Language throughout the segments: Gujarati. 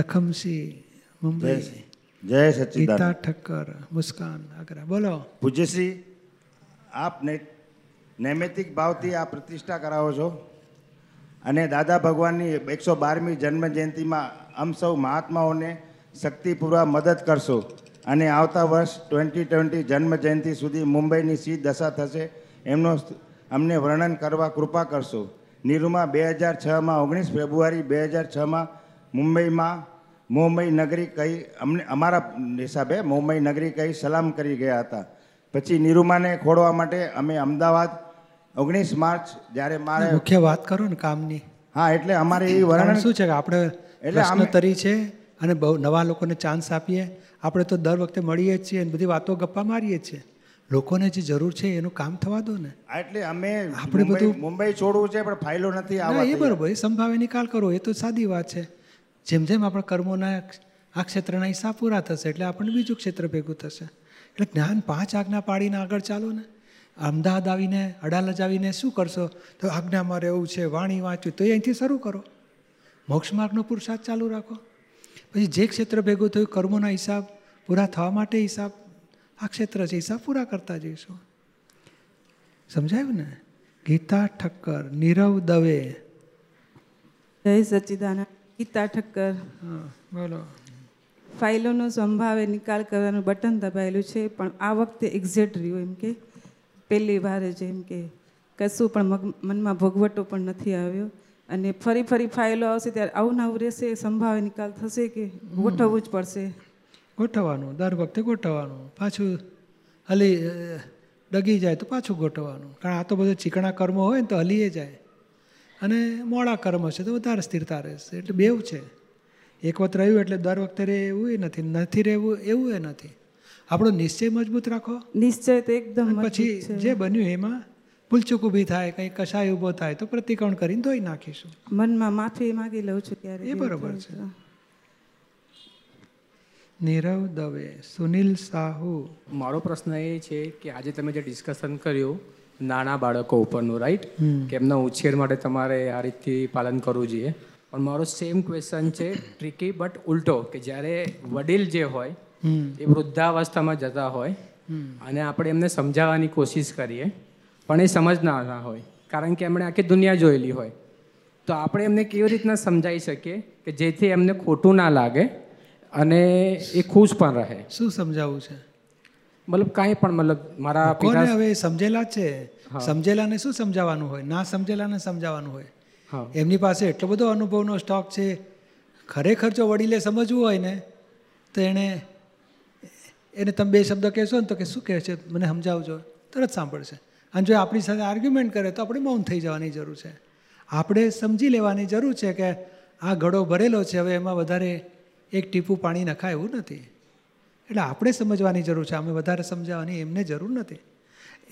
લખમસિંહ મુંબઈ. જય ગીતા ઠક્કર મુસ્કાન આગ્રા. બોલો. પૂજ્યશ્રી આપ ને નૈમિતિક ભાવથી આ પ્રતિષ્ઠા કરાવો છો. અને દાદા ભગવાનની એકસો બારમી જન્મ જયંતિમાં આમ સૌ મહાત્માઓને શક્તિપૂર્વક મદદ કરશો. અને આવતા વર્ષ ટ્વેન્ટી ટ્વેન્ટી જન્મ જયંતિ સુધી મુંબઈની સી દશા થશે એમનો અમને વર્ણન કરવા કૃપા કરશો. નિરૂમા બે હજાર છમાં ઓગણીસ ફેબ્રુઆરી બે હજાર છમાં મુંબઈમાં મુંબઈ નગરી કહી અમને અમારા હિસાબે મુંબઈ નગરી કહી સલામ કરી ગયા હતા. પછી નિરૂમાને ખોડવા માટે અમે અમદાવાદ ઓગણીસ માર્ચ જ્યારે મારે મુખ્ય વાત કરો ને કામની. હા એટલે અમારે એ વર્ણન શું છે કે આપણે એટલે આમ તરી છે અને બહુ નવા લોકોને ચાન્સ આપીએ. આપણે તો દર વખતે મળીએ જ છીએ અને બધી વાતો ગપ્પા મારીએ જ છીએ. લોકોને જે જરૂર છે એનું કામ થવા દો ને. એટલે અમે આપણે બધું- મુંબઈ છોડવું છે પણ ફાઇલો નથી આવે એ. બરોબર એ સંભાવે નિકાલ કરો એ તો સાદી વાત છે. જેમ જેમ આપણા કર્મોના આ ક્ષેત્રના હિસ્સા પૂરા થશે એટલે આપણને બીજું ક્ષેત્ર ભેગું થશે. એટલે જ્ઞાન પાંચ આજ્ઞા પાડીને આગળ ચાલો ને. અમદાવાદ આવીને, અડાલજ આવીને શું કરશો? તો આજ્ઞામાં રહેવું છે, વાણી વાંચવું. તો અહીંથી શરૂ કરો. મોક્ષ માર્ગનો પુરુષાર્થ ચાલુ રાખો. પછી જે ક્ષેત્ર ભેગું થયું, કર્મોના હિસાબ પૂરા થવા માટે હિસાબ, આ ક્ષેત્ર છે, હિસાબ પૂરા કરતા જઈશું. સમજાયું ને? ગીતા ઠક્કર, નીરવ દવે. જય સચ્ચિદાનંદ ગીતા ઠક્કર. હા બોલો. ફાઇલોનો સંભાવે નિકાલ કરવાનું બટન દબાયેલું છે પણ આ વખતે એક્ઝેક્ટ રહ્યું એમ કે. પહેલી વાર જ એમ કે કશું પણ મનમાં ભોગવટો પણ નથી આવ્યો. અને ફરી ફરી ફાઇલો આવશે ત્યારે આવું ને આવું રહેશે સંભાવે નિકાલ થશે કે ગોઠવવું જ પડશે? ગોઠવવાનું દર વખતે ગોઠવવાનું. પાછું હલી ડગી જાય તો પાછું ગોઠવવાનું. કારણ આ તો બધો ચીકણા કર્મો હોય ને તો હલીએ જાય. અને મોડા કર્મ છે તો વધારે સ્થિરતા રહેશે. એટલે બેવ છે. એક વખત રહ્યું એટલે દર વખતે રહે એવું એ નથી નથી રહેવું એવું એ નથી. આપણો નિશ્ચય મજબૂત રાખો. નિશ્ચય તો એકદમ પછી જે બન્યું એમાં ભૂલચૂક ઊભી થાય કંઈ કશાય ઊભો થાય તો પ્રતિકરણ કરીને ધોઈ નાખીશું. મનમાં માફી માગી લઉં છું ક્યારે એ બરોબર છે. નીરવ દવે સુનિલ સાહુ. મારો પ્રશ્ન એ છે કે આજે તમે જે ડિસ્કશન કર્યું નાના બાળકો ઉપરનું રાઈટ કે એમના ઉછેર માટે તમારે આ રીતથી પાલન કરવું જોઈએ. પણ મારો સેમ ક્વેશ્ચન છે ટ્રિકી બટ ઉલટો કે જ્યારે વડીલ જે હોય એ વૃદ્ધાવસ્થામાં જતા હોય અને આપણે એમને સમજાવવાની કોશિશ કરીએ પણ એ સમજના ના હોય કારણ કે એમણે આખી દુનિયા જોયેલી હોય તો આપણે એમને કેવી રીતના સમજાવી શકીએ કે જેથી એમને ખોટું ના લાગે અને એ ખુશ પણ રહે? શું સમજાવવું છે? મતલબ કાંઈ પણ મતલબ મારા કોને હવે સમજેલા જ છે સમજેલાને શું સમજાવવાનું હોય? ના સમજેલાને સમજાવવાનું હોય? એમની પાસે એટલો બધો અનુભવનો સ્ટોક છે. ખરેખર જો વડીલે સમજવું હોય ને તો એણે એને તમે બે શબ્દ કહેશો ને તો કે શું કહે છે મને સમજાવજો. તરત સાંભળશે. અને જો આપણી સાથે આર્ગ્યુમેન્ટ કરે તો આપણે મૌન થઈ જવાની જરૂર છે. આપણે સમજી લેવાની જરૂર છે કે આ ઘડો ભરેલો છે. હવે એમાં વધારે એક ટીપું પાણી નખાય એવું નથી. એટલે આપણે સમજવાની જરૂર છે. અમે વધારે સમજાવવાની એમને જરૂર નથી.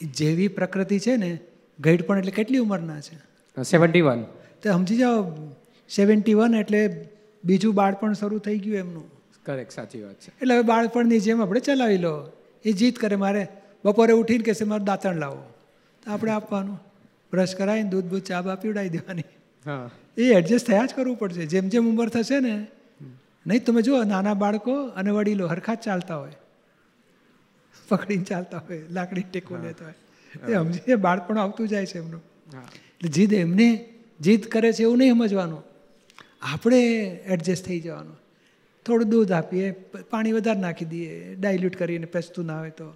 જેવી પ્રકૃતિ છે ને ગઈડપણ એટલે કેટલી ઉંમરના છે? Seventy one. તો સમજી જાઓ સેવન્ટી વન એટલે બીજું બાળપણ શરૂ થઈ ગયું એમનું. કરેક્ટ સાચી વાત છે. એટલે હવે બાળપણની જેમ આપણે ચલાવી લો. એ જીત કરે મારે બપોરે ઉઠીને કહેશે મારે દાંતણ લાવો. તો આપણે આપવાનું. બ્રશ કરાવીને દૂધ બૂધ ચા બા પીવડાવી દેવાની. હા. એ એડજસ્ટ થયા જ કરવું પડશે. જેમ જેમ ઉંમર થશે ને નહીં તમે જુઓ નાના બાળકો અને વડીલો હરખા ચાલતા હોય. પકડીને ચાલતા હોય લાકડી ટેકો લેતા હોય. એ સમજી બાળપણ આવતું જાય છે એમનું. એટલે જીદ એમને જીદ કરે છે એવું નહીં સમજવાનું. આપણે એડજસ્ટ થઈ જવાનું. થોડું દૂધ આપીએ પાણી વધારે નાખી દઈએ ડાયલ્યુટ કરીને પેસતું ના હોય તો.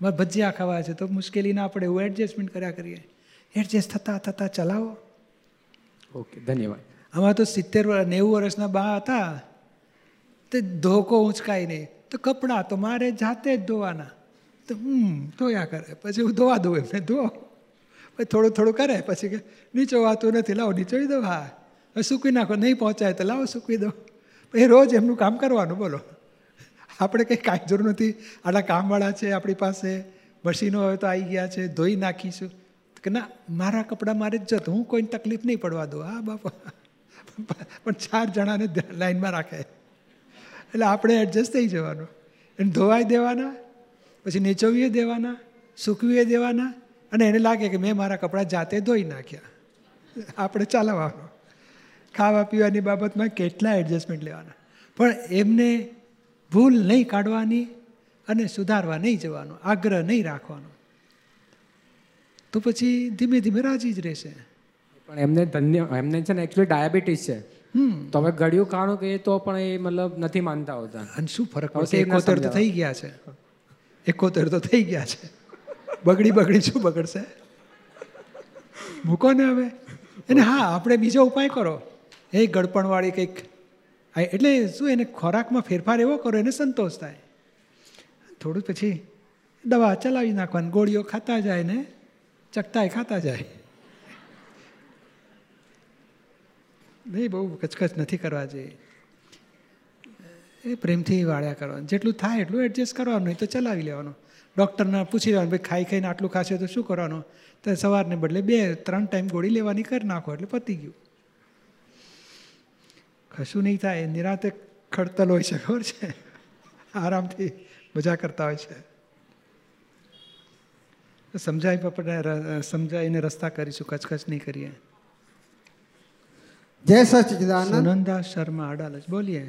મારે ભજીયા ખાવા છે તો મુશ્કેલી ના પડે એવું એડજસ્ટમેન્ટ કર્યા કરીએ. એડજસ્ટ થતાં થતાં ચલાવો. ઓકે ધન્યવાદ. આમાં તો સિત્તેર નેવું વર્ષના બા હતા. તે ધોકો ઉંચકાય નહીં. તો કપડાં તો મારે જાતે જ ધોવાના. તો હમ, ધોયા કરે. પછી હું ધોવા દઉં એમને, ધો. પછી થોડું થોડું કરે, પછી કે, નીચોવાતું નથી, લાવો, નીચોવી દો, હા. સૂકવી નાખો, નહીં પહોંચાય તો લાવો, સૂકવી દો. પછી રોજ એમનું કામ કરવાનું, બોલો. આપણે કંઈ કાંઈ જરૂર નથી. આટલા કામવાળા છે આપણી પાસે. મશીનો હવે તો આવી ગયા છે, ધોઈ નાખીશું. કે, ના, મારા કપડાં મારે જ જતો. હું કોઈને તકલીફ નહીં પડવા દઉં. હા, બાપા. પણ ચાર જણાને લાઈનમાં રાખે. એટલે આપણે એડજસ્ટ થઈ જવાનું. એને ધોવાઈ દેવાના, પછી નીચોવીએ દેવાના, સૂકવીએ દેવાના, અને એને લાગે કે મેં મારા કપડાં જાતે ધોઈ નાખ્યા. આપણે ચાલવાનું. ખાવા પીવાની બાબતમાં કેટલા એડજસ્ટમેન્ટ લેવાના. પણ એમને ભૂલ નહીં કાઢવાની અને સુધારવા નહીં જવાનો, આગ્રહ નહીં રાખવાનો. તો પછી ધીમે ધીમે રાજી જ રહેશે. પણ એમને ધન્ય, એમને છે ને એકચ્યુઅલી ડાયાબિટીસ છે. તો હવે ગળ્યું કાણું કે તો પણ એ મતલબ નથી માનતા હોતા. અને શું ફરક પડશે? એકોતેર તો થઈ ગયા છે. એકોતેર તો થઈ ગયા છે. બગડી બગડી શું બગડશે? મૂકો ને હવે. એને હા આપણે બીજો ઉપાય કરો. એ ગળપણવાળી કંઈક. એટલે શું એને ખોરાકમાં ફેરફાર એવો કરો એને સંતોષ થાય. થોડું પછી દવા ચલાવી નાખવાની ગોળીઓ ખાતા જાય ને ચકતાય ખાતા જાય. નહીં, બહુ કચકચ નથી કરવા જોઈએ એ પ્રેમથી વાળ્યા કરવાનું. જેટલું થાય એટલું એડજસ્ટ કરવાનું, નહીં તો ચલાવી લેવાનું. ડૉક્ટરને પૂછી લેવાનું, ભાઈ, ખાઈ ખાઈને આટલું ખાશે તો શું કરવાનું? તો સવારને બદલે બે, ત્રણ ટાઈમ ગોળી લેવાની કરી નાખો, એટલે પતી ગયું. કશું નહીં થાય, નિરાતે ખડતલ હોય છે, ખબર છે? આરામથી મજા કરતા હોય છે. પપ્પાને સમજાવીને રસ્તા કરીશું, કચકચ નહીં કરીએ. જય સચિદાનંદ સુનંદા શર્મા અડાલજ બોલીએ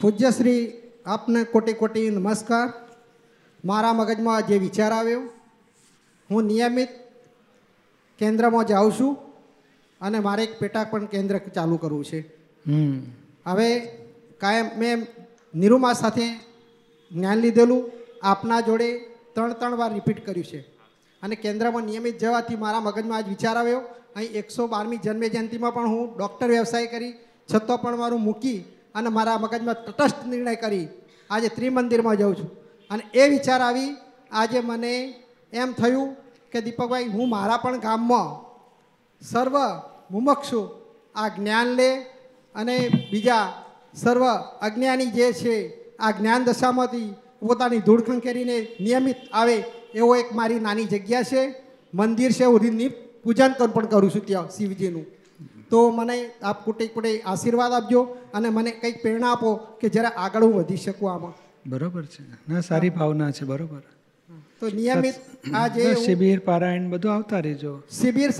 પૂજ્ય શ્રી આપને કોટી કોટી નમસ્કાર મારા મગજમાં જે વિચાર આવ્યો હું નિયમિત કેન્દ્રમાં જાઉં છું અને મારે એક પેટા પણ કેન્દ્ર ચાલુ કરવું છે હવે કાયમ મેં નિરૂમા સાથે જ્ઞાન લીધેલું આપના જોડે ત્રણ ત્રણ વાર રિપીટ કર્યું છે અને કેન્દ્રમાં નિયમિત જવાથી મારા મગજમાં આજ વિચાર આવ્યો અહીં એકસો બારમી જન્મ જયંતિમાં પણ હું ડૉક્ટર વ્યવસાય કરી, છતાં પણ મારું મૂકી અને મારા મગજમાં તટસ્થ નિર્ણય કરી આજે ત્રિમંદિરમાં જાઉં છું. અને એ વિચાર આવી, આજે મને એમ થયું કે દીપકભાઈ, હું મારા પણ ગામમાં સર્વ મુમક્ષુ આ જ્ઞાન લે અને બીજા સર્વ અજ્ઞાની જે છે, આ જ્ઞાન દશામાંથી પોતાની ધૂળખંખેરીને નિયમિત આવે એવો એક મારી નાની જગ્યા છે. મંદિર છે હું નિત પૂજન પણ કરું છું ત્યાં શિવજીનું. તો મને આપ કુટે કુટે આશીર્વાદ આપજો અને મને કંઈક પ્રેરણા આપો કે જરા આગળ હું વધી શકું આમાં. બરોબર છે. ના, સારી ભાવના છે, બરોબર. તો નિયમિત આ જે શિબિર પારાયણ બધું આવતા રહેજો. શિબિર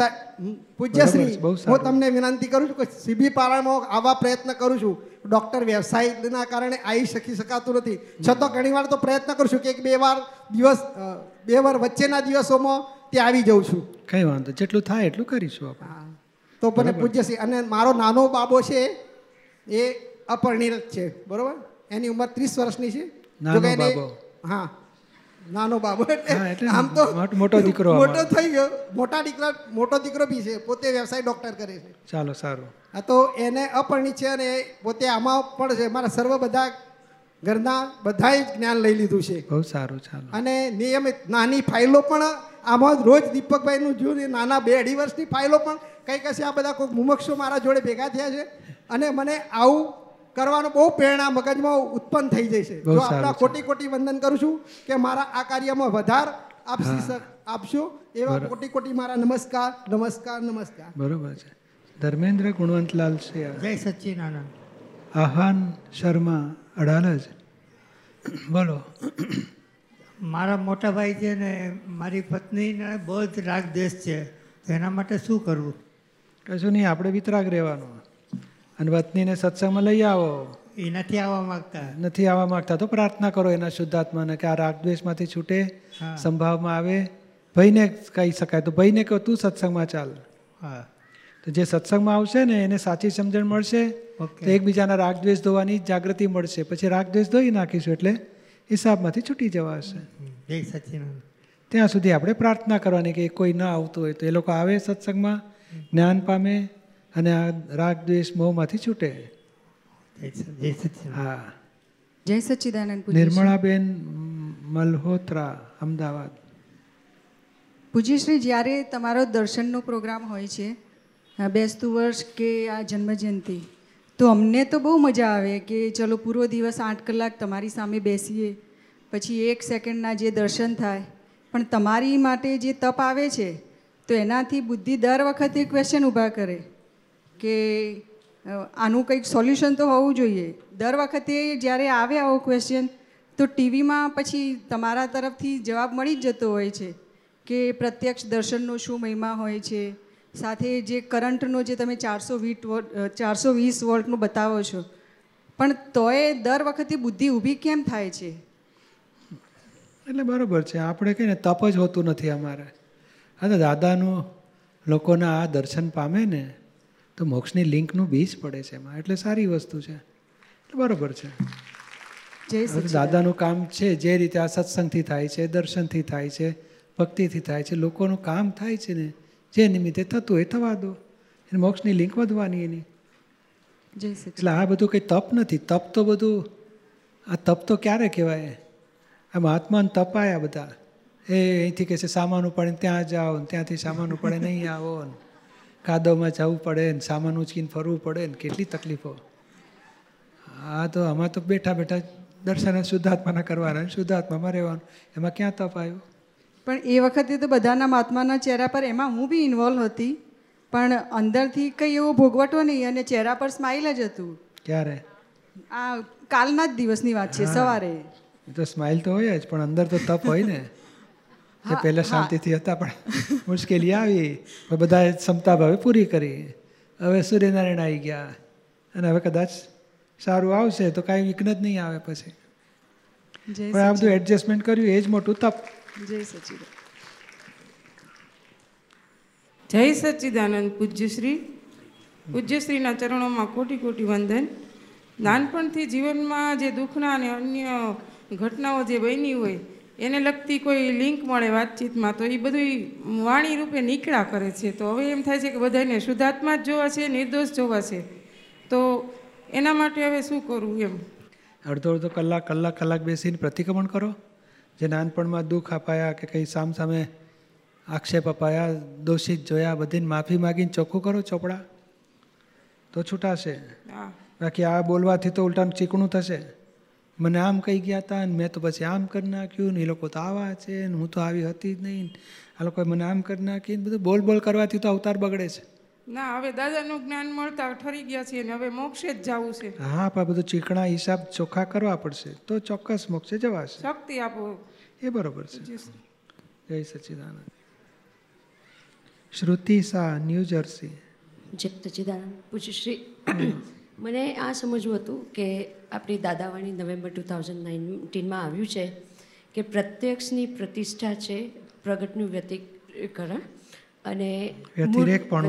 પૂજ્યશ્રી હું તમને વિનંતી કરું છું કે શિબિર પારાયણમાં આવા પ્રયત્ન કરું છું. ડૉક્ટર વ્યવસાયના કારણે આવી શકી શકાતું નથી. છતાં ઘણી વાર તો પ્રયત્ન કરું છું કે એક બે વાર દિવસ બે વાર વચ્ચેના દિવસોમાં ત્યાં આવી જાઉં છું. કઈ વાંધો જેટલું થાય એટલું કરીશું આપણે. તો મને પૂજ્યશ્રી અને મારો નાનો બાબો છે એ અપરિણિત છે. બરોબર? એની ઉંમર ત્રીસ વર્ષની છે. નાનો બાબો. હા. નાનો બાબો એટલે આમ તો મોટો- દીકરો મોટો થઈ ગયો. મોટા દીકરા મોટો દીકરો બી છે પોતે વ્યવસાય ડોક્ટર કરે છે. ચાલો સારું. હા તો એને અપરિણિત છે અને પોતે આમાં પણ છે. મારા સર્વ બધા ઘરના બધાએ જ જ્ઞાન લઈ લીધું છે. બહુ સારું ચાલો. અને નિયમિત નાની ફાઇલો પણ આમાં રોજ દીપકભાઈનું જોયું નાના બે અઢી વર્ષની ફાઇલો પણ કંઈક હશે. આ બધા કોઈ મુમક્ષો મારા જોડે ભેગા થયા છે. અને મને આવું કરવાનો બહુ પ્રેરણા મગજમાં ઉત્પન્ન થઈ જાય છે બહુ જો આપણા કોટી કોટી વંદન કરું છું કે મારા આ કાર્યમાં વધાર આપશી શક- આપશો? એવા કોટી કોટી મારા નમસ્કાર નમસ્કાર નમસ્કાર. બરોબર છે. ધર્મેન્દ્ર ગુણવંતલાલ છે. જય સચ્ચિદાનંદ. આહાન શર્મા અડાલજ. બોલો. મારા મોટા ભાઈ છે ને મારી પત્નીને બહુ જ રાગ દેશ છે. તો એના માટે શું કરવું? કશું નહીં આપણે વિતરાગ રહેવાનો. અને પત્નીને સત્સંગમાં લઈ આવો. એ નથી આવવા માંગતા. નથી આવવા માંગતા તો પ્રાર્થના કરો એના શુદ્ધાત્માને કે આ રાગદ્વેષમાંથી છૂટે સંભાવમાં આવે. ભાઈને કહી શકાય તો ભાઈને કહો તું સત્સંગમાં ચાલ. હા. તો જે સત્સંગમાં આવશે ને એને સાચી સમજણ મળશે. તો એકબીજાના રાગદ્વેષ ધોવાની જાગૃતિ મળશે. પછી રાગદ્વેષ ધોઈ નાખીશું એટલે હિસાબમાંથી છૂટી જવાશે જય સચિન ત્યાં સુધી આપણે પ્રાર્થના કરવાની કે કોઈ ન આવતું હોય તો એ લોકો આવે સત્સંગમાં જ્ઞાન પામે અને આ રાગ દ્વેષ મોહમાંથી છૂટે. હા. જય સચ્ચિદાનંદ પૂજ્ય નિર્મળાબેન મલ્હોત્રા અમદાવાદ. પૂજ્યશ્રી જ્યારે તમારો દર્શનનો પ્રોગ્રામ હોય છે આ બેસતું વર્ષ કે આ જન્મજયંતિ તો અમને તો બહુ મજા આવે કે ચલો પૂરો દિવસ આઠ કલાક તમારી સામે બેસીએ પછી એક સેકન્ડના જે દર્શન થાય પણ તમારી માટે જે તપ આવે છે તો એનાથી બુદ્ધિ દર વખતે ક્વેશ્ચન ઊભા કરે. કે આનું કંઈક સોલ્યુશન તો હોવું જોઈએ. દર વખતે જ્યારે આવે આવો ક્વેશ્ચન તો ટીવીમાં પછી તમારા તરફથી જવાબ મળી જ જતો હોય છે કે પ્રત્યક્ષ દર્શનનો શું મહિમા હોય છે. સાથે જે કરંટનો જે તમે ચારસો વીટ વોટ ચારસો વીસ વોલ્ટનું બતાવો છો. પણ તોય દર વખતે બુદ્ધિ ઊભી કેમ થાય છે? એટલે બરાબર છે. આપણે કહીએ ને તપ જ હોતું નથી અમારે. હા તો દાદાનું લોકોના આ દર્શન પામે ને તો મોક્ષની લિંકનું બીજ પડે છે એમાં. એટલે સારી વસ્તુ છે. એટલે બરોબર છે. દાદાનું કામ છે જે રીતે આ સત્સંગથી થાય છે દર્શનથી થાય છે ભક્તિથી થાય છે લોકોનું કામ થાય છે ને જે નિમિત્તે થતું હોય થવા દો. એને મોક્ષની લિંક વધવાની એની. એટલે આ બધું કંઈ તપ નથી. તપ તો બધું આ તપ તો ક્યારે કહેવાય? આ મહાત્માને તપ આયા બધા. એ અહીંથી કહે છે સામાન ઉપાડીને ત્યાં જાઓ ને ત્યાંથી સામાન ઉપાડે નહીં આવો ને. કાદવમાં જવું પડે ને સામાન ઉચકીને ફરવું પડે ને કેટલી તકલીફો. આ તો આમાં તો બેઠા બેઠા દર્શન શુદ્ધાત્માના કરવાના શુદ્ધાત્મામાં રહેવાનું. એમાં ક્યાં તપ આવ્યો? પણ એ વખતે તો બધાના મહાત્માના ચહેરા પર એમાં હું બી ઇન્વોલ્વ હતી. પણ અંદરથી કંઈ એવો ભોગવટો નહીં અને ચહેરા પર સ્માઇલ જ હતું. ક્યારે? આ કાલના જ દિવસની વાત છે સવારે. તો સ્માઇલ તો હોય જ પણ અંદર તો તપ હોય ને. જે પહેલાં શાંતિથી હતા પણ મુશ્કેલી આવી. પણ બધાએ ક્ષમતા ભાવે પૂરી કરી. હવે સૂર્યનારાયણ આવી ગયા. અને હવે કદાચ સારું આવશે તો કાંઈ વિઘ્ન જ નહીં આવે પછી. પણ આ બધું એડજસ્ટમેન્ટ કર્યું એ જ મોટું તપ. જય સચિદ જય સચ્ચિદાનંદ પૂજ્યશ્રી. પૂજ્યશ્રીના ચરણોમાં કોટી કોટી વંદન. નાનપણથી જીવનમાં જે દુઃખના અને અન્ય ઘટનાઓ જે બની હોય એને લગતી કોઈ લિંક મળે વાતચીતમાં તો એ બધું વાણી રૂપે નીકળ્યા કરે છે. તો હવે એમ થાય છે કે બધાને શુદ્ધાત્મા જ જોવા છે નિર્દોષ જોવા છે. તો એના માટે હવે શું કરવું એમ? અડધો અડધો કલાક કલાક કલાક બેસીને પ્રતિક્રમણ કરો. જે નાનપણમાં દુઃખ અપાયા કે કંઈ સામ સામે આક્ષેપ અપાયા દોષિત જોયા બધીને માફી માગીને ચોખ્ખું કરો ચોપડા. તો છૂટાશે. બાકી આ બોલવાથી તો ઉલટાનું ચીકણું થશે. મને આમ કહી ગયા હતા ને મેં તો પછી આમ કરી નાખ્યું ને એ લોકો તો આવા છે ને હું તો આવી હતી જ નહીં આ લોકોએ મને આમ કરી નાખી ને બધું બોલ બોલ કરવાથી તો અવતાર બગડે છે. ના હવે દાદાનું જ્ઞાન મળતા ઠરી ગયા છીએ ને હવે મોક્ષે જ જવું છે. હા પણ બધું ચીકણા હિસાબ ચોખ્ખા કરવા પડશે તો ચોક્કસ મોક્ષે જવાશે. શક્તિ આપો. એ બરોબર છે. જય સચિદાનંદ. Shruti Shah New Jersey. જય સચ્ચિદાનંદ પૂજ્યશ્રી મને આ સમજવું હતું કે આપણી દાદાવાણી નવેમ્બર ટુ થાઉઝન્ડ નાઇન્ટીનમાં આવ્યું છે કે પ્રત્યક્ષની પ્રતિષ્ઠા છે પ્રગટનું વ્યતિકરણ અને.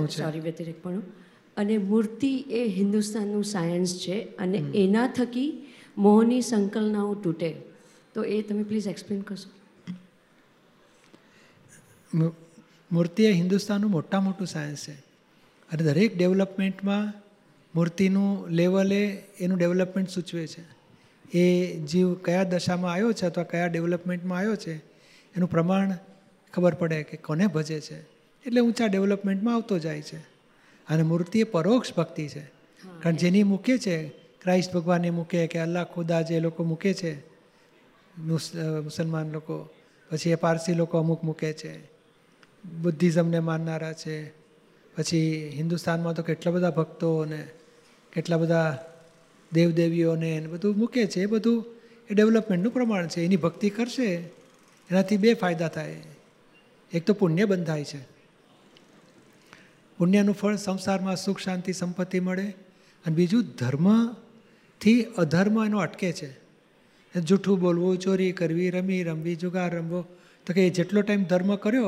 સોરી વ્યતિરેકપણું. અને મૂર્તિ એ હિન્દુસ્તાનનું સાયન્સ છે અને એના થકી મોહની સંકલ્પનાઓ તૂટે. તો એ તમે પ્લીઝ એક્સપ્લેન કરશો? મૂર્તિ એ હિન્દુસ્તાનનું મોટા મોટું સાયન્સ છે. અને દરેક ડેવલપમેન્ટમાં મૂર્તિનું લેવલે એનું ડેવલપમેન્ટ સૂચવે છે. એ જીવ કયા દશામાં આવ્યો છે અથવા કયા ડેવલપમેન્ટમાં આવ્યો છે એનું પ્રમાણ ખબર પડે કે કોને ભજે છે. એટલે ઊંચા ડેવલપમેન્ટમાં આવતો જાય છે. અને મૂર્તિ એ પરોક્ષ ભક્તિ છે. કારણ જેની મૂકે છે ક્રાઇસ્ટ ભગવાનને મૂકે કે અલ્લાહ ખુદા જે લોકો મૂકે છે મુસ મુસલમાન લોકો પછી એ પારસી લોકો અમુક મૂકે છે બુદ્ધિઝમને માનનારા છે પછી હિન્દુસ્તાનમાં તો કેટલા બધા ભક્તો ને કેટલા બધા દેવદેવીઓને એને બધું મૂકે છે, એ બધું એ ડેવલપમેન્ટનું પ્રમાણ છે, એની ભક્તિ કરશે, એનાથી બે ફાયદા થાય. એક તો પુણ્ય બંધાય છે. પુણ્યનું ફળ સંસારમાં સુખ, શાંતિ, સંપત્તિ મળે અને બીજું ધર્મથી અધર્મ એનો અટકે છે. જૂઠું બોલવું, ચોરી કરવી, રમી, રમવી, જુગાર રમવો, તો કે એ જેટલો ટાઈમ ધર્મ કર્યો,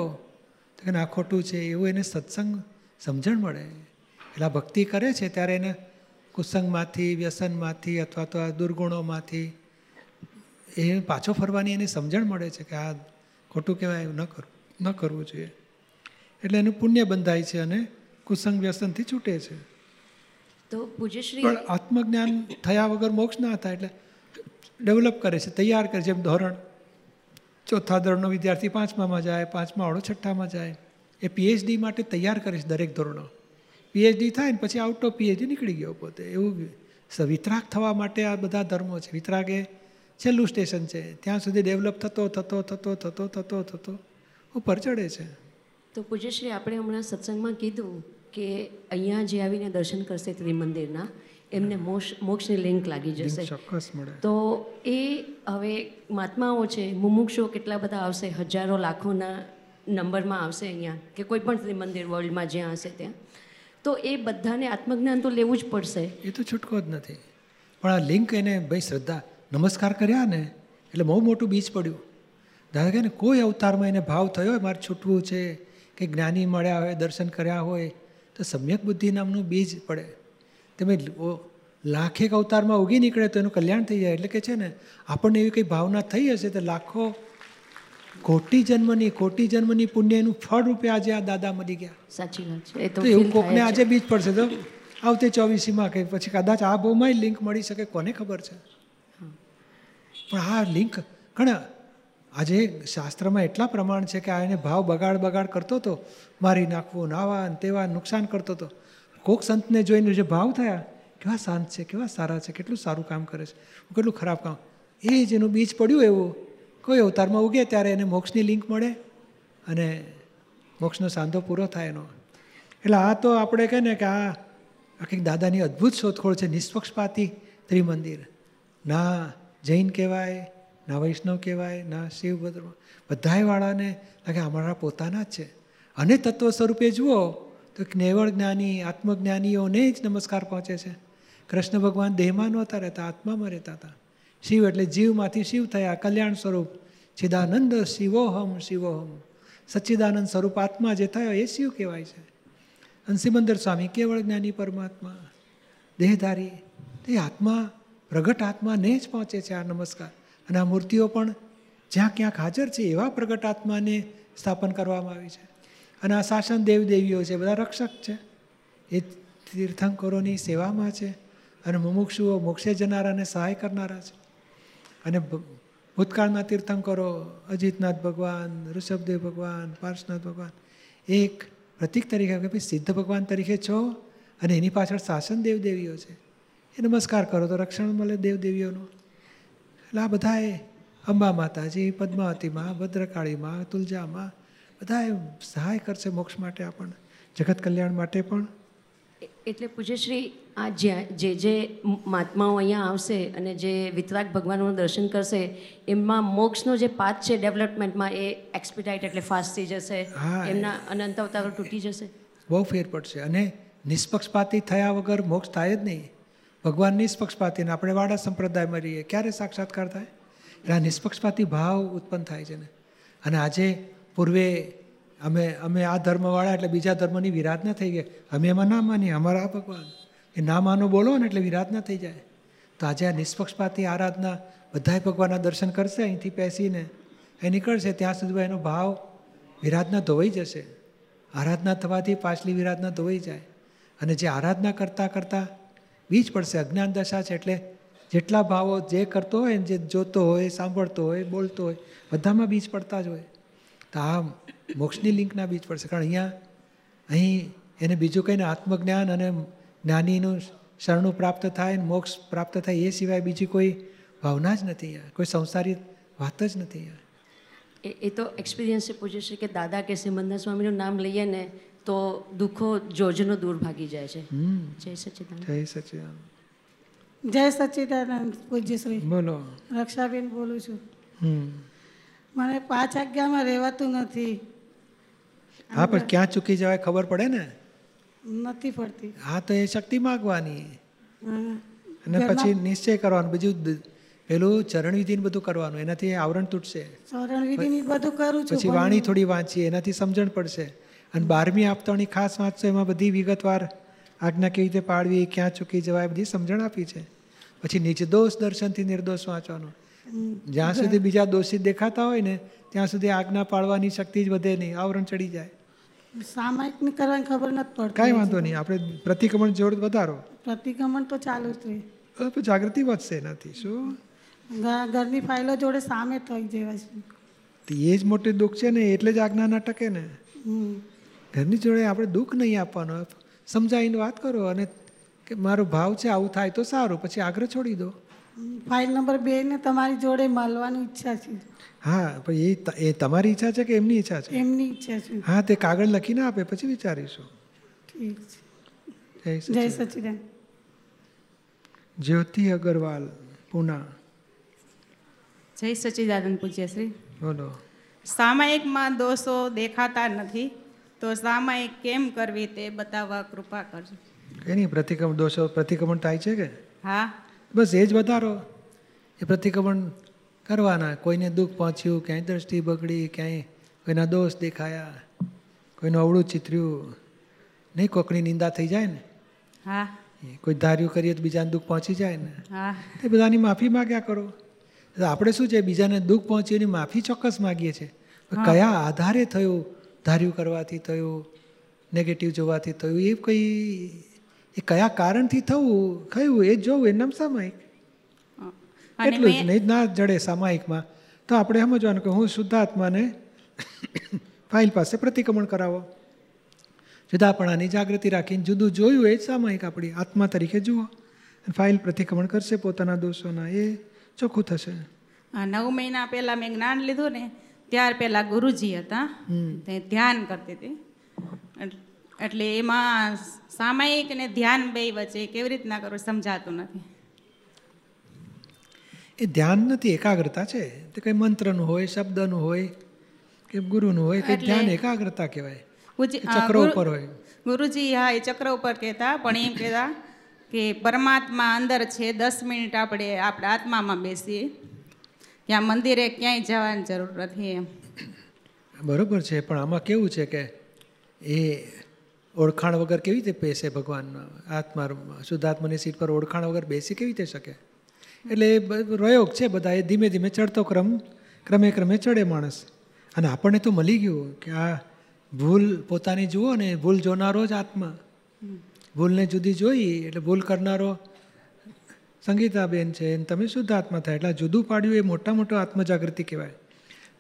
તો કે ના ખોટું છે, એવું એને સત્સંગ સમજણ મળે. એટલે ભક્તિ કરે છે, ત્યારે એને કુસંગમાંથી વ્યસનમાંથી અથવા તો આ દુર્ગુણોમાંથી એ પાછો ફરવાની એની સમજણ મળે છે કે આ ખોટું કહેવાય એવું ન કરવું ન કરવું જોઈએ. એટલે એનું પુણ્ય બંધાય છે અને કુસંગ વ્યસનથી છૂટે છે. તો પૂજ્યશ્રી પણ આત્મજ્ઞાન થયા વગર મોક્ષ ના થાય એટલે ડેવલપ કરે છે તૈયાર કરે છે એમ ધોરણ ચોથા ધોરણનો વિદ્યાર્થી પાંચમામાં જાય પાંચમા વાળો છઠ્ઠામાં જાય એ પીએચડી માટે તૈયાર કરે છે દરેક ધોરણો. પીએચડી થાય ને પછી આઉટ ઓફ પીએચડી નીકળી ગયો પોતે. એવું સ- વિતરાગ થવા માટે આ બધા ધર્મો છે. વિતરાગ એ છેલ્લું સ્ટેશન છે. ત્યાં સુધી ડેવલપ થતો થતો થતો થતો થતો થતો ઉપર ચડે છે. તો પૂજ્યશ્રી આપણે હમણાં સત્સંગમાં કીધું કે અહીંયા જે આવીને દર્શન કરશે ત્રિમંદિરના એમને મોક્ષ મોક્ષની લિંક લાગી જશે. ચોક્કસ મળે. તો એ હવે મહાત્માઓ છે મુમુક્ષો કેટલા બધા આવશે? હજારો લાખોના નંબરમાં આવશે અહીંયા કે કોઈ પણ ત્રિમંદિર વર્લ્ડમાં જ્યાં હશે ત્યાં. તો એ બધાને આત્મજ્ઞાન તો લેવું જ પડશે. એ તો છૂટકો જ નથી. પણ આ લિંક એને ભાઈ શ્રદ્ધા, નમસ્કાર કર્યા ને, એટલે બહુ મોટું બીજ પડ્યું. ધારો કે કોઈ અવતારમાં એને ભાવ થયો હોય, મારે છૂટવું છે, કે જ્ઞાની મળ્યા હોય, દર્શન કર્યા હોય, તો સમ્યક બુદ્ધિ નામનું બીજ પડે. તમે લાખેક અવતારમાં ઉગી નીકળે તો એનું કલ્યાણ થઈ જાય. એટલે કે છે ને, આપણને એવી કંઈ ભાવના થઈ હશે તો લાખો કોટી જન્મની કોટી જન્મની પુણ્ય એનું ફળ રૂપે આજે આ દાદા મળી ગયા. સાચી વાત છે. એ તો એવું કોકને આજે બીજ પડશે તો આવતે ચોવીસીમાં કે પછી કદાચ આ બહુમાં લિંક મળી શકે કોને ખબર છે? પણ આ લિંક ઘણા આજે શાસ્ત્રમાં એટલા પ્રમાણ છે કે આ એને ભાવ બગાડ બગાડ કરતો હતો મારી નાખવું નાવા અને તેવા નુકસાન કરતો હતો કોક સંતને જોઈને જે ભાવ થયા કેવા શાંત છે કેવા સારા છે કેટલું સારું કામ કરે છે કેટલું ખરાબ કામ. એ જ એનું બીજ પડ્યું એવું. કોઈ અવતારમાં ઉગે ત્યારે એને મોક્ષની લિંક મળે અને મોક્ષનો સાંધો પૂરો થાય એનો. એટલે આ તો આપણે કહે ને કે આ આખી દાદાની અદ્ભુત શોધખોળ છે, નિષ્પક્ષપાતી ત્રિમંદિર. ના જૈન કહેવાય, ના વૈષ્ણવ કહેવાય, ના શિવભદ્ર બધાય વાળાને લાગે અમારા પોતાના જ છે. અને તત્વ સ્વરૂપે જુઓ તો નેવળ જ્ઞાની, આત્મજ્ઞાનીઓને જ નમસ્કાર પહોંચે છે. કૃષ્ણ ભગવાન દેહમાં નહોતા રહેતા, આત્મામાં રહેતા હતા. શિવ એટલે જીવમાંથી શિવ થયા કલ્યાણ સ્વરૂપ. સિદાનંદ શિવોહમ શિવોહમ. સચ્ચિદાનંદ સ્વરૂપ આત્મા જે થયો એ શિવ કહેવાય છે. અને સિમંદર સ્વામી કેવળ જ્ઞાની પરમાત્મા. દેહધારી, તે આત્મા, પ્રગટ આત્માને જ પહોંચે છે આ નમસ્કાર. અને આ મૂર્તિઓ પણ જ્યાં ક્યાંક હાજર છે એવા પ્રગટ આત્માને સ્થાપન કરવામાં આવી છે. અને આ શાસન દેવદેવીઓ છે, બધા રક્ષક છે. એ તીર્થંકરોની સેવામાં છે. અને મુમુક્ષુઓ મોક્ષે જનારાને સહાય કરનારા છે. અને ભૂતકાળના તીર્થંકરો, અજીતનાથ ભગવાન, ઋષભદેવ ભગવાન, પાર્શનાથ ભગવાન, એક પ્રતિક તરીકે કે ભાઈ સિદ્ધ ભગવાન તરીકે છો અને એની પાછળ શાસન દેવદેવીઓ છે. એ નમસ્કાર કરો તો રક્ષણ મળે દેવદેવીઓનું. એટલે આ બધાએ અંબા માતાજી, પદ્માવતીમાં, ભદ્રકાળીમાં, તુલજામાં બધાએ સહાય કરશે મોક્ષ માટે આપણને જગત કલ્યાણ માટે પણ. એટલે પૂજ્યશ્રી આ જ્યાં જે જે મહાત્માઓ અહીંયા આવશે અને જે વિતરાગ ભગવાનનું દર્શન કરશે એમાં મોક્ષનો જે પાથ છે ડેવલપમેન્ટમાં એ એક્સપિટાઇટ એટલે ફાસ્ટ થઈ જશે. હા. એમના અનંત અવતારો તૂટી જશે. બહુ ફેર પડશે. અને નિષ્પક્ષપાતી થયા વગર મોક્ષ થાય જ નહીં. ભગવાન નિષ્પક્ષપાતી આપણે વાડા સંપ્રદાયમાં રહીએ. ક્યારે સાક્ષાત્કાર થાય? એટલે આ નિષ્પક્ષપાતી ભાવ ઉત્પન્ન થાય છે ને. અને આજે પૂર્વે અમે અમે આ ધર્મવાળા એટલે બીજા ધર્મની વિરાધના થઈ ગઈ અમે એમાં ના માનીએ, અમારા આ ભગવાન. એ ના માનો બોલો ને એટલે વિરાધના થઈ જાય. તો આજે આ નિષ્પક્ષપાતી આરાધના બધાય ભગવાનના દર્શન કરશે, અહીંથી બેસીને. એ નીકળશે, ત્યાં સુધી એનો ભાવ વિરાધના ધોવાઈ જશે. આરાધના થવાથી પાછલી વિરાધના ધોવાઈ જાય. અને જે આરાધના કરતાં કરતાં બીજ પડશે, અજ્ઞાન દશા છે એટલે જેટલા ભાવો જે કરતો હોય ને જે જોતો હોય, સાંભળતો હોય, બોલતો હોય, બધામાં બીજ પડતા જ હોય. તો આ મોક્ષની લિંકના બીજ પડશે કારણ અહીંયા અહીં એને બીજું કંઈને આત્મજ્ઞાન અને જ્ઞાનીનું શરણું પ્રાપ્ત થાય મોક્ષ પ્રાપ્ત થાય એ સિવાય બીજી કોઈ ભાવના જ નથી અહીંયા. કોઈ સંસારી વાત જ નથી અહીંયા. એ એ તો એક્સપિરિયન્સ છે પૂજ્યશ્રી કે દાદા કે સિમંદર સ્વામીનું નામ લઈએ ને તો દુઃખો જોજનો દૂર ભાગી જાય છે. હમ. જય સચિદાન જય સચિદાન જય સચિદાનંદ પૂજ્યશ્રી બોલો. રક્ષાબેન બોલું છું. મને પાંચ આજ્ઞામાં રહેવાતું નથી. હા પણ ક્યાં ચૂકી જવાય ખબર પડે ને? નથી પડતી. હા તો એ શક્તિ માગવાની. અને પછી નિશ્ચય કરવાનો. બીજું પેલું ચરણવિધિને બધું કરવાનું. એનાથી આવરણ તૂટશે. શરણ વિધિની બધું કરું છું પછી વાણી થોડી વાંચીએ એનાથી સમજણ પડશે. અને બારમી આપતાની ખાસ વાંચશો એમાં બધી વિગતવાર આજ્ઞા કેવી રીતે પાડવી ક્યાં ચૂકી જવાય બધી સમજણ આપી છે. પછી નિર્દોષ દર્શનથી નિર્દોષ વાંચવાનું. જ્યાં સુધી બીજા દોષિત દેખાતા હોય ને ત્યાં સુધી આજ્ઞા પાડવાની શક્તિ જ વધે નહીં. આવરણ ચડી જાય. સામાયિકની કરવાની ખબર નથી પડતી. કાંઈ વાંધો નહીં આપણે પ્રતિક્રમણ જોર વધારો. પ્રતિક્રમણ તો ચાલુ જ રહે. તો જાગૃતિ વધશે એનાથી શું? ઘરની ફાઇલો જોડે સામે થઈ જવાય છે એ જ મોટું દુઃખ છે ને એટલે જ આજ્ઞા ના. ટકે ને. ઘરની જોડે આપણે દુઃખ નહીં આપવાનો. સમજાવીને વાત કરો અને કે મારો ભાવ છે આવું થાય તો સારું પછી આગ્રહ છોડી દો. ફાઇલ નંબર બે ને તમારી જોડે મળવાની ઈચ્છા છે. હા પણ એ એ તમારી ઈચ્છા છે કે એમની ઈચ્છા છે? એમની ઈચ્છા છે. હા તે કાગળ લખીને આપે પછી વિચારીશું. ઠીક છે. જય જય સચિદાનંદ. સચિદાન. જ્યોતિ અગરવાલ પુના. જય સચ્ચિદાનંદ પૂજ્યશ્રી. બોલો. સામાયિકમાં દોષો દેખાતા નથી તો સામાયિક કેમ કરવી તે બતાવવા કૃપા કરજો. એની પ્રતિક્રમણ દોષો પ્રતિક્રમણ થાય છે કે? હા. બસ એ જ વધારો. એ પ્રતિક્રમણ કરવાના. કોઈને દુઃખ પહોંચ્યું ક્યાંય દ્રષ્ટિ બગડી ક્યાંય કોઈના દોષ દેખાયા કોઈનું અવળું ચિતર્યું. નહીં કોકની નિંદા થઈ જાય ને? હા. કોઈ ધાર્યું કરીએ તો બીજાને દુઃખ પહોંચી જાય ને? એ તે બધાની માફી માગ્યા કરો. આપણે શું છે? બીજાને દુઃખ પહોંચ્યું એની માફી ચોક્કસ માગીએ છીએ. કયા આધારે થયું? ધાર્યું કરવાથી થયું? નેગેટિવ જોવાથી થયું? એ કોઈ એ કયા કારણથી થવું? કયું એ જોવું એ નામ સામાયિક. એટલું જ નહીં ના જડે સામાયિકમાં. તો આપણે સમજવાનું કે હું શુદ્ધાત્માને ફાઇલ પાસે પ્રતિક્રમણ કરાવો. જુદાપણાની જાગૃતિ રાખીને જુદું જોયું એ જ સામાયિક આપણી આત્મા તરીકે જુઓ. ફાઇલ પ્રતિક્રમણ કરશે પોતાના દોષોના. એ ચોખ્ખું થશે. આ નવ મહિના પહેલાં મેં જ્ઞાન લીધું ને ત્યાર પહેલાં ગુરુજી હતા. ધ્યાન કરતી હતી. એટલે એમાં સામાયિક અને ધ્યાન બે વચ્ચે કેવી રીતના કરવું સમજાતું નથી. એ ધ્યાન નથી એકાગ્રતા છે. તે કંઈ મંત્રનું હોય શબ્દનું હોય કે ગુરુનું હોય કે ધ્યાન એકાગ્રતા કહેવાય. ચક્રો ઉપર હોય. ગુરુજી હા એ ચક્ર ઉપર કહેતા પણ એમ કહેતા કે પરમાત્મા અંદર છે દસ મિનિટ આપણે આપણા આત્મામાં બેસીએ. ત્યાં મંદિરે ક્યાંય જવાની જરૂર નથી એમ. બરોબર છે પણ આમાં કેવું છે કે એ ઓળખાણ વગર કેવી રીતે બેસે ભગવાન? આત્મા, શુદ્ધાત્માની સીટ પર ઓળખાણ વગર બેસી કેવી રીતે શકે? એટલે એ પ્રયોગ છે બધા, એ ધીમે ધીમે ચડતો ક્રમ, ક્રમે ક્રમે ચડે માણસ. અને આપણને તો મળી ગયું કે આ ભૂલ પોતાની જુઓ ને, ભૂલ જોનારો જ આત્મા. ભૂલને જુદી જોઈ, એટલે ભૂલ કરનારો સંગીતાબેન છે અને તમે શુદ્ધ આત્મા થાય. એટલે જુદું પાડ્યું એ મોટા મોટો આત્મજાગૃતિ કહેવાય.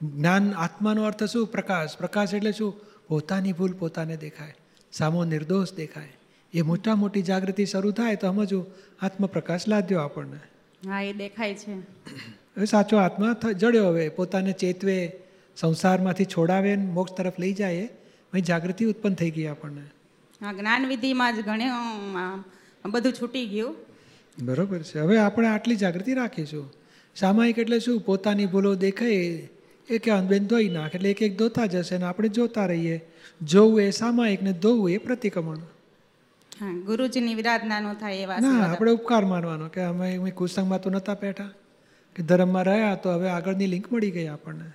જ્ઞાન, આત્માનો અર્થ શું? પ્રકાશ. પ્રકાશ એટલે શું? પોતાની ભૂલ પોતાને દેખાય. સામો નિર્દોષ દેખાય. એ મોટા મોટી જાગૃતિ શરૂ થાય તો સમજવું આત્મપ્રકાશ લાદ્યો આપણને. હા એ દેખાય છે. હવે સાચો આત્મા જડ્યો હવે પોતાને ચેતવે સંસારમાંથી છોડાવે મોક્ષ તરફ લઈ જાય એ જાગૃતિ ઉત્પન્ન થઈ ગઈ આપણને. હા જ્ઞાન વિધિમાં જ ઘણું બધું છૂટી ગયું. બરોબર છે. હવે આપણે આટલી જાગૃતિ રાખીશું. સામાયિક એટલે શું? પોતાની ભૂલો દેખાય એ કે બેન ધોઈ નાખ એટલે એક એક ધોતા જશે ને આપણે જોતા રહીએ. જોવું એ સામાયિક ને ધોવું એ પ્રતિક્રમણ. ગુરુજીની વિરાધનાનો થાય એવા ના આપણે ઉપકાર માનવાનો કે અમે અમે કુસંગમાં તો નહોતા બેઠા. કે ધર્મમાં રહ્યા તો હવે આગળની લિંક મળી ગઈ આપણને.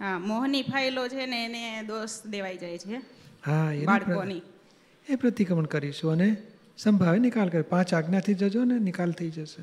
હા મોહની ફાઇલો છે ને એને દોષ દેવાઈ જાય છે. હા એ બાળકોની. એ પ્રતિક્રમણ કરીશું અને સંભાવે નિકાલ કરે. પાંચ આજ્ઞાથી જજો ને નિકાલ થઈ જશે.